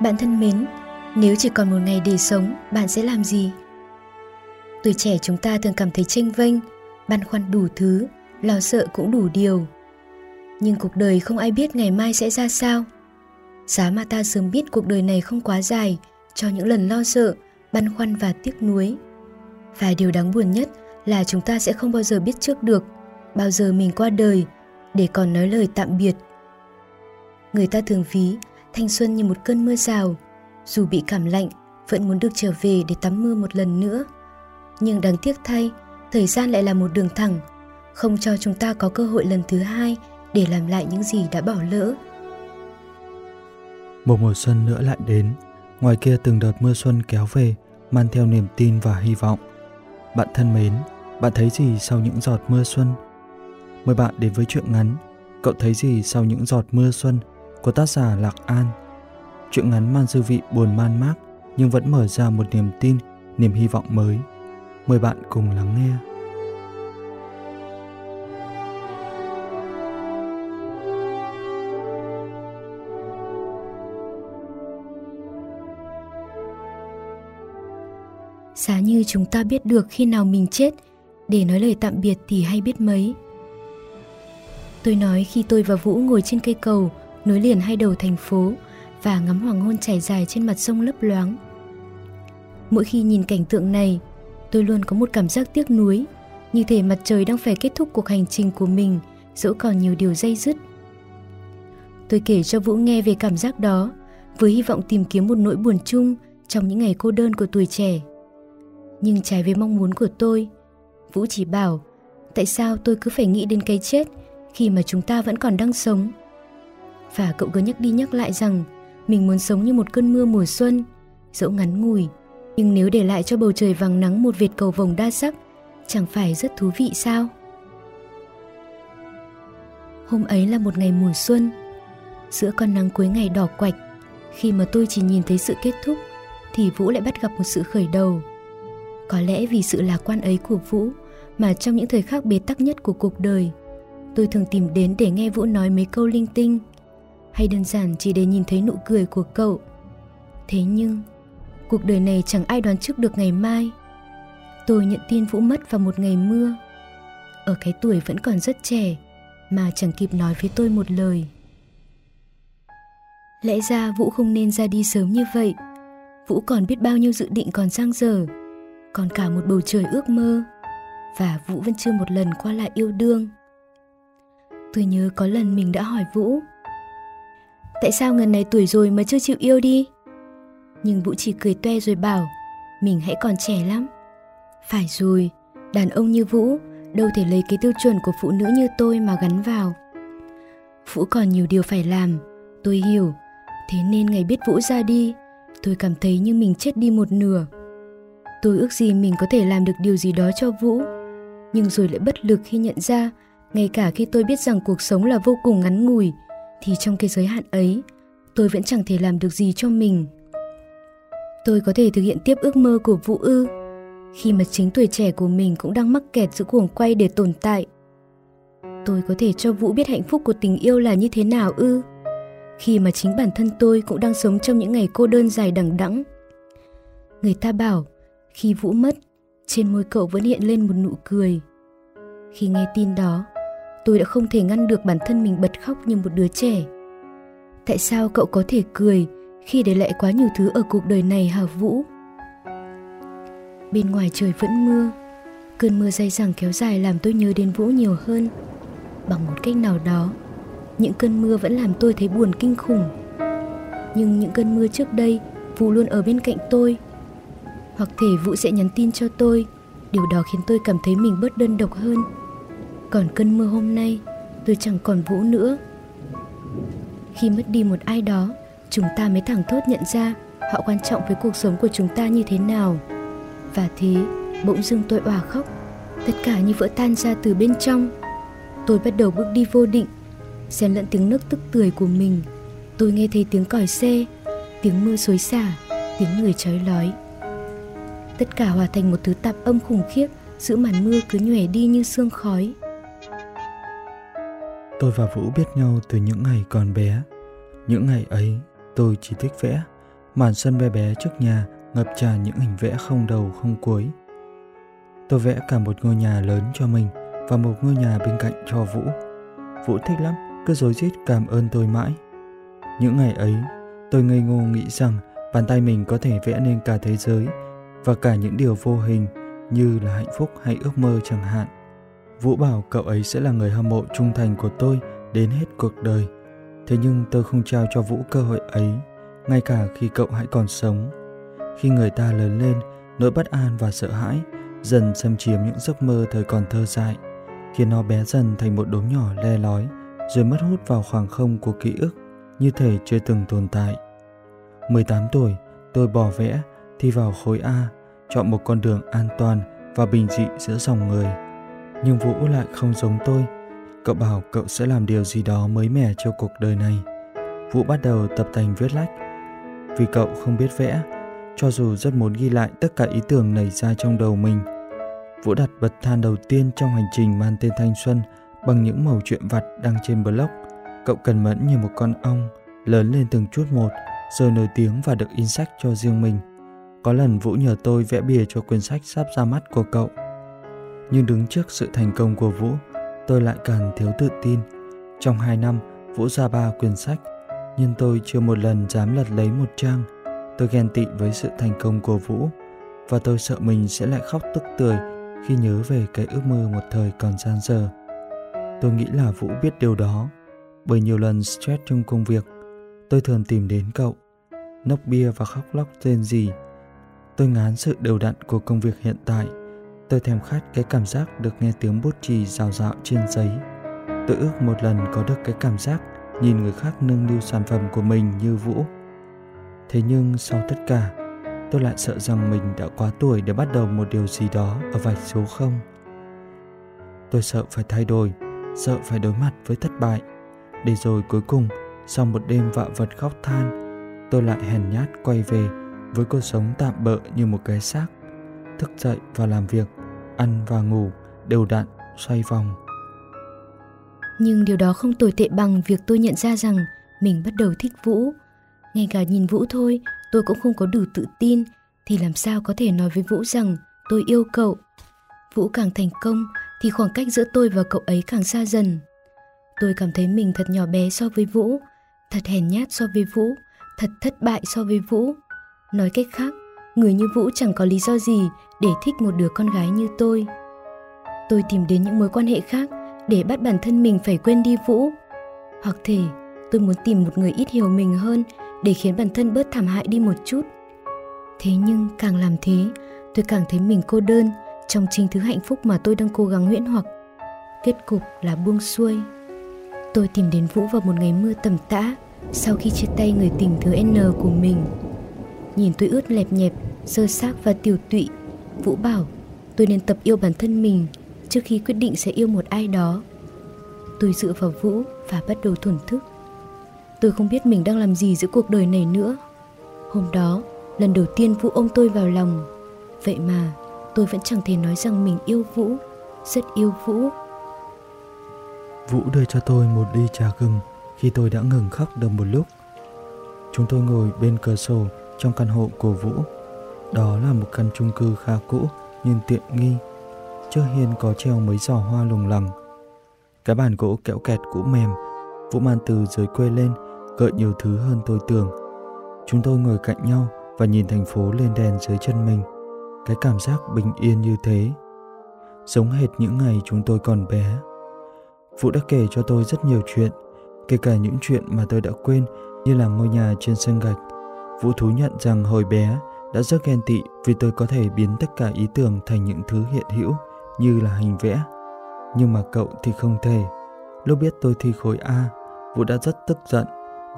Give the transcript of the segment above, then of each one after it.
Bạn thân mến, nếu chỉ còn một ngày để sống, bạn sẽ làm gì? Tuổi trẻ chúng ta thường cảm thấy tranh vênh, băn khoăn đủ thứ, lo sợ cũng đủ điều. Nhưng cuộc đời không ai biết ngày mai sẽ ra sao. Giá mà ta sớm biết cuộc đời này không quá dài cho những lần lo sợ, băn khoăn và tiếc nuối. Và điều đáng buồn nhất là chúng ta sẽ không bao giờ biết trước được bao giờ mình qua đời để còn nói lời tạm biệt. Người ta thường ví thanh xuân như một cơn mưa rào, dù bị cảm lạnh vẫn muốn được trở về để tắm mưa một lần nữa. Nhưng đáng tiếc thay, thời gian lại là một đường thẳng, không cho chúng ta có cơ hội lần thứ hai để làm lại những gì đã bỏ lỡ. Một mùa xuân nữa lại đến, ngoài kia từng đợt mưa xuân kéo về, mang theo niềm tin và hy vọng. Bạn thân mến, bạn thấy gì sau những giọt mưa xuân? Mời bạn đến với chuyện ngắn Cậu thấy gì sau những giọt mưa xuân của tác giả Lạc An? Chuyện ngắn mang dư vị buồn man mác nhưng vẫn mở ra một niềm tin, niềm hy vọng mới. Mời bạn cùng lắng nghe. Giá như chúng ta biết được khi nào mình chết, để nói lời tạm biệt thì hay biết mấy. Tôi nói khi tôi và Vũ ngồi trên cây cầu, nối liền hai đầu thành phố và ngắm hoàng hôn trải dài trên mặt sông lấp loáng. Mỗi khi nhìn cảnh tượng này, tôi luôn có một cảm giác tiếc nuối, như thể mặt trời đang phải kết thúc cuộc hành trình của mình, dẫu còn nhiều điều dây dứt. Tôi kể cho Vũ nghe về cảm giác đó, với hy vọng tìm kiếm một nỗi buồn chung trong những ngày cô đơn của tuổi trẻ. Nhưng trái với mong muốn của tôi, Vũ chỉ bảo tại sao tôi cứ phải nghĩ đến cái chết khi mà chúng ta vẫn còn đang sống. Và cậu cứ nhắc đi nhắc lại rằng mình muốn sống như một cơn mưa mùa xuân, dẫu ngắn ngủi, nhưng nếu để lại cho bầu trời vàng nắng một vệt cầu vồng đa sắc, chẳng phải rất thú vị sao? Hôm ấy là một ngày mùa xuân, giữa con nắng cuối ngày đỏ quạch, khi mà tôi chỉ nhìn thấy sự kết thúc, thì Vũ lại bắt gặp một sự khởi đầu. Có lẽ vì sự lạc quan ấy của Vũ mà trong những thời khắc bế tắc nhất của cuộc đời, tôi thường tìm đến để nghe Vũ nói mấy câu linh tinh hay đơn giản chỉ để nhìn thấy nụ cười của cậu. Thế nhưng, cuộc đời này chẳng ai đoán trước được ngày mai. Tôi nhận tin Vũ mất vào một ngày mưa. Ở cái tuổi vẫn còn rất trẻ mà chẳng kịp nói với tôi một lời. Lẽ ra Vũ không nên ra đi sớm như vậy. Vũ còn biết bao nhiêu dự định còn dang dở, còn cả một bầu trời ước mơ. Và Vũ vẫn chưa một lần qua lại yêu đương. Tôi nhớ có lần mình đã hỏi Vũ Tại sao ngần này tuổi rồi mà chưa chịu yêu đi? Nhưng Vũ chỉ cười toe rồi bảo Mình hãy còn trẻ lắm. Phải rồi, đàn ông như Vũ Đâu thể lấy cái tiêu chuẩn của phụ nữ như tôi mà gắn vào. Vũ còn nhiều điều phải làm Tôi hiểu. Thế nên ngày biết Vũ ra đi Tôi cảm thấy như mình chết đi một nửa. Tôi ước gì mình có thể làm được điều gì đó cho Vũ Nhưng rồi lại bất lực khi nhận ra ngay cả khi tôi biết rằng cuộc sống là vô cùng ngắn ngủi thì trong cái giới hạn ấy, tôi vẫn chẳng thể làm được gì cho mình. Tôi có thể thực hiện tiếp ước mơ của vũ ư, khi mà chính tuổi trẻ của mình cũng đang mắc kẹt giữa cuồng quay để tồn tại. Tôi có thể cho vũ biết hạnh phúc của tình yêu là như thế nào ư, khi mà chính bản thân tôi cũng đang sống trong những ngày cô đơn dài đằng đẵng. Người ta bảo, khi vũ mất, trên môi cậu vẫn hiện lên một nụ cười. Khi nghe tin đó tôi đã không thể ngăn được bản thân mình bật khóc như một đứa trẻ. Tại sao cậu có thể cười khi để lại quá nhiều thứ ở cuộc đời này hả vũ? Bên ngoài trời vẫn mưa, cơn mưa dày dẳng kéo dài làm tôi nhớ đến vũ nhiều hơn. Bằng một cách nào đó, những cơn mưa vẫn làm tôi thấy buồn kinh khủng. Nhưng những cơn mưa trước đây, vũ luôn ở bên cạnh tôi. Hoặc thể vũ sẽ nhắn tin cho tôi, điều đó khiến tôi cảm thấy mình bớt đơn độc hơn còn cơn mưa hôm nay, tôi chẳng còn vũ nữa. Khi mất đi một ai đó, chúng ta mới thẳng thốt nhận ra họ quan trọng với cuộc sống của chúng ta như thế nào. Và thế, bỗng dưng tôi òa khóc. Tất cả như vỡ tan ra từ bên trong. Tôi bắt đầu bước đi vô định, xen lẫn tiếng nước tức tưởi của mình. Tôi nghe thấy tiếng còi xe, tiếng mưa xối xả, tiếng người trói lói. Tất cả hòa thành một thứ tạp âm khủng khiếp giữa màn mưa cứ nhòe đi như sương khói. Tôi và Vũ biết nhau từ những ngày còn bé. Những ngày ấy, tôi chỉ thích vẽ Màn sân bé bé trước nhà ngập tràn những hình vẽ không đầu không cuối. Tôi vẽ cả một ngôi nhà lớn cho mình và một ngôi nhà bên cạnh cho Vũ. Vũ thích lắm, cứ rối rít cảm ơn tôi mãi. Những ngày ấy, tôi ngây ngô nghĩ rằng bàn tay mình có thể vẽ nên cả thế giới và cả những điều vô hình như là hạnh phúc hay ước mơ chẳng hạn. Vũ bảo cậu ấy sẽ là người hâm mộ trung thành của tôi đến hết cuộc đời. Thế nhưng tôi không trao cho Vũ cơ hội ấy, ngay cả khi cậu hãy còn sống. Khi người ta lớn lên, nỗi bất an và sợ hãi dần xâm chiếm những giấc mơ thời còn thơ dại, khiến nó bé dần thành một đốm nhỏ le lói, rồi mất hút vào khoảng không của ký ức, như thể chưa từng tồn tại. 18 tuổi, tôi bỏ vẽ, thi vào khối A, chọn một con đường an toàn và bình dị giữa dòng người. Nhưng Vũ lại không giống tôi. Cậu bảo cậu sẽ làm điều gì đó mới mẻ cho cuộc đời này. Vũ bắt đầu tập tành viết lách. Vì cậu không biết vẽ, cho dù rất muốn ghi lại tất cả ý tưởng nảy ra trong đầu mình. Vũ đặt bật than đầu tiên trong hành trình mang tên thanh xuân bằng những mẩu chuyện vặt đăng trên blog. Cậu cần mẫn như một con ong, lớn lên từng chút một, rồi nổi tiếng và được in sách cho riêng mình. Có lần Vũ nhờ tôi vẽ bìa cho quyển sách sắp ra mắt của cậu. Nhưng đứng trước sự thành công của Vũ, tôi lại càng thiếu tự tin. Trong hai năm, Vũ ra ba quyển sách, nhưng tôi chưa một lần dám lật lấy một trang. Tôi ghen tị với sự thành công của Vũ, và tôi sợ mình sẽ lại khóc tức tưởi khi nhớ về cái ước mơ một thời còn gian dở. Tôi nghĩ là Vũ biết điều đó, bởi nhiều lần stress trong công việc, tôi thường tìm đến cậu, nốc bia và khóc lóc tên gì Tôi ngán sự đều đặn của công việc hiện tại. Tôi thèm khát cái cảm giác được nghe tiếng bút chì rào rạo trên giấy. Tôi ước một lần có được cái cảm giác nhìn người khác nâng niu sản phẩm của mình như Vũ. Thế nhưng sau tất cả, tôi lại sợ rằng mình đã quá tuổi để bắt đầu một điều gì đó ở vạch số không. Tôi sợ phải thay đổi, sợ phải đối mặt với thất bại. Để rồi cuối cùng, sau một đêm vạ vật khóc than, tôi lại hèn nhát quay về với cuộc sống tạm bợ như một cái xác thức dậy và làm việc ăn và ngủ đều đặn xoay vòng. Nhưng điều đó không tồi tệ bằng việc tôi nhận ra rằng mình bắt đầu thích vũ. Ngay cả nhìn vũ thôi tôi cũng không có đủ tự tin. Thì làm sao có thể nói với vũ rằng tôi yêu cậu? Vũ càng thành công thì khoảng cách giữa tôi và cậu ấy càng xa dần. Tôi cảm thấy mình thật nhỏ bé so với vũ thật hèn nhát so với vũ thật thất bại so với vũ. Nói cách khác, người như Vũ chẳng có lý do gì để thích một đứa con gái như tôi. Tôi tìm đến những mối quan hệ khác để bắt bản thân mình phải quên đi Vũ. Hoặc thể tôi muốn tìm một người ít hiểu mình hơn để khiến bản thân bớt thảm hại đi một chút. Thế nhưng càng làm thế, tôi càng thấy mình cô đơn trong chính thứ hạnh phúc mà tôi đang cố gắng huyễn hoặc. Kết cục là buông xuôi. Tôi tìm đến Vũ vào một ngày mưa tầm tã sau khi chia tay người tình thứ N của mình nhìn tôi ướt lẹp nhẹp, sơ xác và tiểu tụy. Vũ bảo tôi nên tập yêu bản thân mình trước khi quyết định sẽ yêu một ai đó. Tôi dựa vào Vũ và bắt đầu thổn thức. Tôi không biết mình đang làm gì giữa cuộc đời này nữa. Hôm đó, lần đầu tiên Vũ ôm tôi vào lòng. Vậy mà, tôi vẫn chẳng thể nói rằng mình yêu Vũ, rất yêu Vũ. Vũ đưa cho tôi một ly trà gừng khi tôi đã ngừng khóc được một lúc. Chúng tôi ngồi bên cửa sổ trong căn hộ của Vũ. Đó là một căn chung cư khá cũ nhưng tiện nghi. Trước hiên có treo mấy giỏ hoa lùng lằng. Cái bàn gỗ kẽo kẹt cũ mềm, Vũ man từ dưới quê lên, gợi nhiều thứ hơn tôi tưởng. Chúng tôi ngồi cạnh nhau và nhìn thành phố lên đèn dưới chân mình. Cái cảm giác bình yên như thế. Giống hệt những ngày chúng tôi còn bé. Vũ đã kể cho tôi rất nhiều chuyện, kể cả những chuyện mà tôi đã quên như là ngôi nhà trên sân gạch Vũ thú nhận rằng hồi bé đã rất ghen tị vì tôi có thể biến tất cả ý tưởng thành những thứ hiện hữu như là hình vẽ. Nhưng mà cậu thì không thể. Lúc biết tôi thi khối A, Vũ đã rất tức giận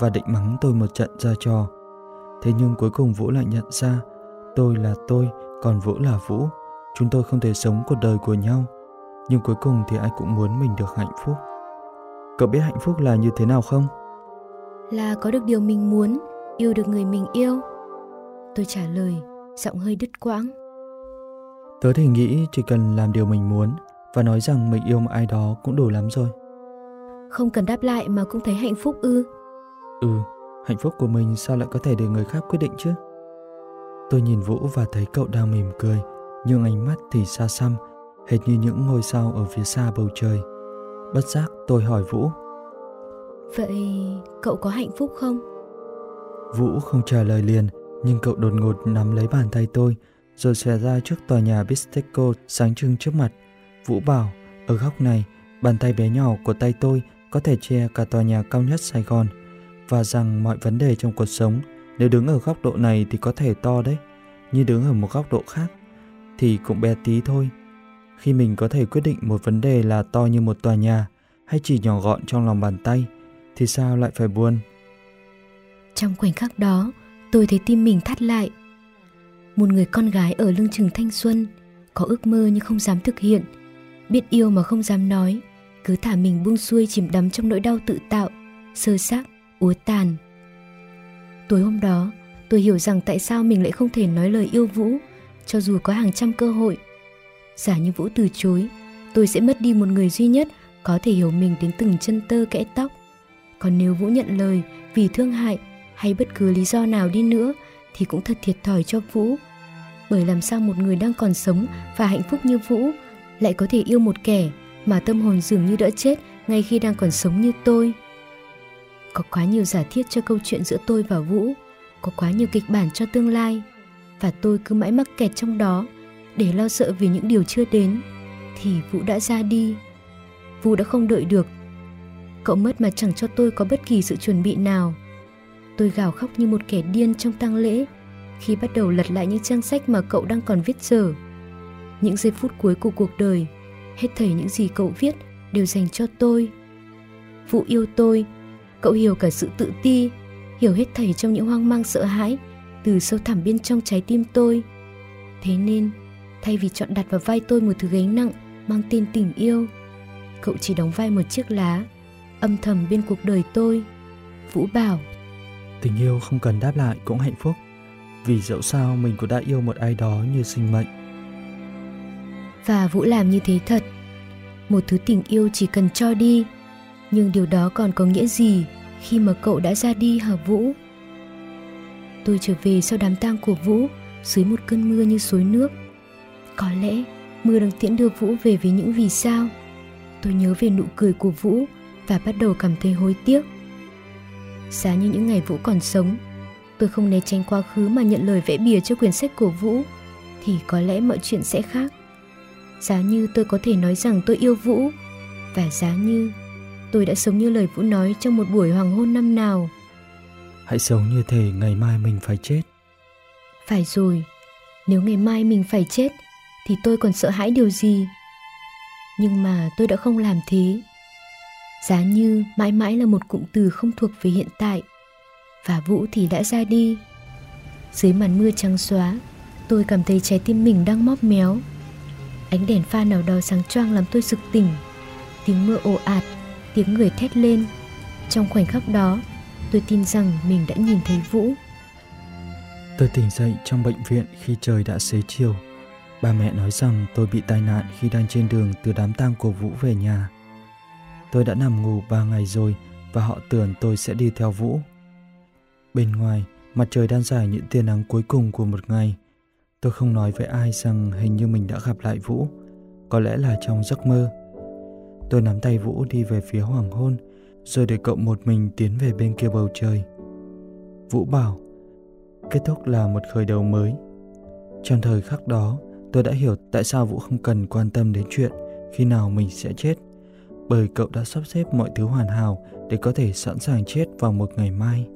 và định mắng tôi một trận ra trò. Thế nhưng cuối cùng Vũ lại nhận ra tôi là tôi, còn Vũ là Vũ. Chúng tôi không thể sống cuộc đời của nhau. Nhưng cuối cùng thì ai cũng muốn mình được hạnh phúc. Cậu biết hạnh phúc là như thế nào không? Là có được điều mình muốn yêu được người mình yêu tôi trả lời giọng hơi đứt quãng tớ thì nghĩ chỉ cần làm điều mình muốn và nói rằng mình yêu một ai đó cũng đủ lắm rồi không cần đáp lại mà cũng thấy hạnh phúc ư ừ Hạnh phúc của mình sao lại có thể để người khác quyết định chứ? Tôi nhìn Vũ và thấy cậu đang mỉm cười, nhưng ánh mắt thì xa xăm, hệt như những ngôi sao ở phía xa bầu trời. Bất giác tôi hỏi Vũ. Vậy cậu có hạnh phúc không? Vũ không trả lời liền, nhưng cậu đột ngột nắm lấy bàn tay tôi, rồi xòe ra trước tòa nhà Bisteco sáng trưng trước mặt. Vũ bảo, ở góc này, bàn tay bé nhỏ của tay tôi có thể che cả tòa nhà cao nhất Sài Gòn, và rằng mọi vấn đề trong cuộc sống nếu đứng ở góc độ này thì có thể to đấy, nhưng đứng ở một góc độ khác thì cũng bé tí thôi. Khi mình có thể quyết định một vấn đề là to như một tòa nhà hay chỉ nhỏ gọn trong lòng bàn tay thì sao lại phải buồn? Trong khoảnh khắc đó, tôi thấy tim mình thắt lại. Một người con gái ở lưng chừng thanh xuân, có ước mơ nhưng không dám thực hiện, biết yêu mà không dám nói, cứ thả mình buông xuôi chìm đắm trong nỗi đau tự tạo, sơ xác, úa tàn. Tối hôm đó, tôi hiểu rằng tại sao mình lại không thể nói lời yêu Vũ, cho dù có hàng trăm cơ hội. Giả như Vũ từ chối, tôi sẽ mất đi một người duy nhất có thể hiểu mình đến từng chân tơ kẽ tóc. Còn nếu Vũ nhận lời vì thương hại hay bất cứ lý do nào đi nữa thì cũng thật thiệt thòi cho Vũ. Bởi làm sao một người đang còn sống và hạnh phúc như Vũ lại có thể yêu một kẻ mà tâm hồn dường như đã chết ngay khi đang còn sống như tôi. Có quá nhiều giả thiết cho câu chuyện giữa tôi và Vũ, có quá nhiều kịch bản cho tương lai và tôi cứ mãi mắc kẹt trong đó để lo sợ vì những điều chưa đến thì Vũ đã ra đi. Vũ đã không đợi được. Cậu mất mà chẳng cho tôi có bất kỳ sự chuẩn bị nào. Tôi gào khóc như một kẻ điên trong tang lễ khi bắt đầu lật lại những trang sách mà cậu đang còn viết dở. Những giây phút cuối của cuộc đời, hết thảy những gì cậu viết đều dành cho tôi. Vũ yêu tôi, cậu hiểu cả sự tự ti, hiểu hết thảy trong những hoang mang sợ hãi từ sâu thẳm bên trong trái tim tôi. Thế nên, thay vì chọn đặt vào vai tôi một thứ gánh nặng mang tên tình yêu, cậu chỉ đóng vai một chiếc lá, âm thầm bên cuộc đời tôi. Vũ bảo, Tình yêu không cần đáp lại cũng hạnh phúc, vì dẫu sao mình cũng đã yêu một ai đó như sinh mệnh. Và Vũ làm như thế thật. Một thứ tình yêu chỉ cần cho đi, nhưng điều đó còn có nghĩa gì khi mà cậu đã ra đi hả Vũ? Tôi trở về sau đám tang của Vũ dưới một cơn mưa như suối nước. Có lẽ mưa đang tiễn đưa Vũ về với những vì sao. Tôi nhớ về nụ cười của Vũ và bắt đầu cảm thấy hối tiếc. Giá như những ngày Vũ còn sống, tôi không né tránh quá khứ mà nhận lời vẽ bìa cho quyển sách của Vũ, thì có lẽ mọi chuyện sẽ khác. Giá như tôi có thể nói rằng tôi yêu Vũ, và giá như tôi đã sống như lời Vũ nói trong một buổi hoàng hôn năm nào. Hãy sống như thể ngày mai mình phải chết. Phải rồi, nếu ngày mai mình phải chết thì tôi còn sợ hãi điều gì? Nhưng mà tôi đã không làm thế. Giá như mãi mãi là một cụm từ không thuộc về hiện tại và Vũ thì đã ra đi. Dưới màn mưa trắng xóa, tôi cảm thấy trái tim mình đang móp méo. Ánh đèn pha nào đó sáng choang làm tôi sực tỉnh. Tiếng mưa ồ ạt, tiếng người thét lên. Trong khoảnh khắc đó, tôi tin rằng mình đã nhìn thấy Vũ. Tôi tỉnh dậy trong bệnh viện khi trời đã xế chiều. Ba mẹ nói rằng tôi bị tai nạn khi đang trên đường từ đám tang của Vũ về nhà. Tôi đã nằm ngủ ba ngày rồi và họ tưởng tôi sẽ đi theo Vũ. Bên ngoài, mặt trời đang giải những tia nắng cuối cùng của một ngày. Tôi không nói với ai rằng hình như mình đã gặp lại Vũ, có lẽ là trong giấc mơ. Tôi nắm tay Vũ đi về phía hoàng hôn, rồi để cậu một mình tiến về bên kia bầu trời. Vũ bảo, kết thúc là một khởi đầu mới. Trong thời khắc đó, tôi đã hiểu tại sao Vũ không cần quan tâm đến chuyện khi nào mình sẽ chết, bởi cậu đã sắp xếp mọi thứ hoàn hảo để có thể sẵn sàng chết vào một ngày mai.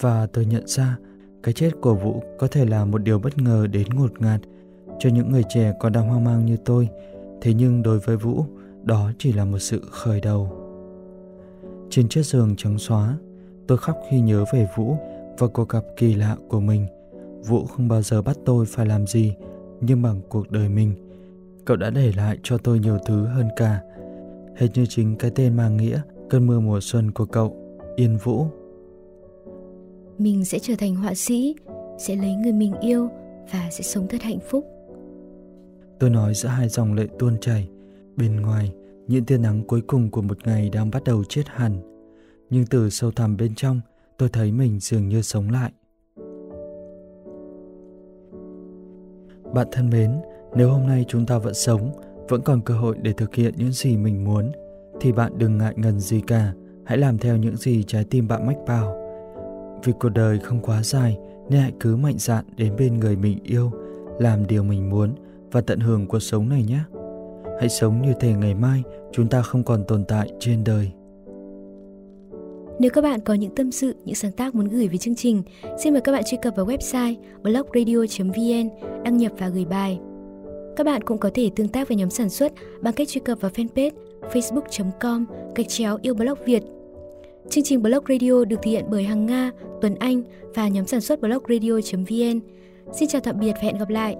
Và tôi nhận ra cái chết của Vũ có thể là một điều bất ngờ đến ngột ngạt cho những người trẻ còn đang hoang mang như tôi, thế nhưng đối với Vũ, đó chỉ là một sự khởi đầu. Trên chiếc giường trắng xóa, tôi khóc khi nhớ về Vũ và cuộc gặp kỳ lạ của mình. Vũ không bao giờ bắt tôi phải làm gì, nhưng bằng cuộc đời mình, cậu đã để lại cho tôi nhiều thứ hơn cả. Hết như chính cái tên mang nghĩa cơn mưa mùa xuân của cậu, Yên Vũ. Mình sẽ trở thành họa sĩ, sẽ lấy người mình yêu và sẽ sống thật hạnh phúc. Tôi nói giữa hai dòng lệ tuôn chảy. Bên ngoài, những tia nắng cuối cùng của một ngày đang bắt đầu chết hẳn. Nhưng từ sâu thẳm bên trong, tôi thấy mình dường như sống lại. Bạn thân mến, nếu hôm nay chúng ta vẫn sống, vẫn còn cơ hội để thực hiện những gì mình muốn, thì bạn đừng ngại ngần gì cả, hãy làm theo những gì trái tim bạn mách bảo. Vì cuộc đời không quá dài nên hãy cứ mạnh dạn đến bên người mình yêu, làm điều mình muốn và tận hưởng cuộc sống này nhé. Hãy sống như thể ngày mai chúng ta không còn tồn tại trên đời. Nếu các bạn có những tâm sự, những sáng tác muốn gửi về chương trình, xin mời các bạn truy cập vào website blogradio.vn, đăng nhập và gửi bài. Các bạn cũng có thể tương tác với nhóm sản xuất bằng cách truy cập vào fanpage facebook.com gạch chéo yêu blog Việt. Chương trình Blog Radio được thực hiện bởi Hằng Nga, Tuấn Anh và nhóm sản xuất blogradio.vn. Xin chào tạm biệt và hẹn gặp lại!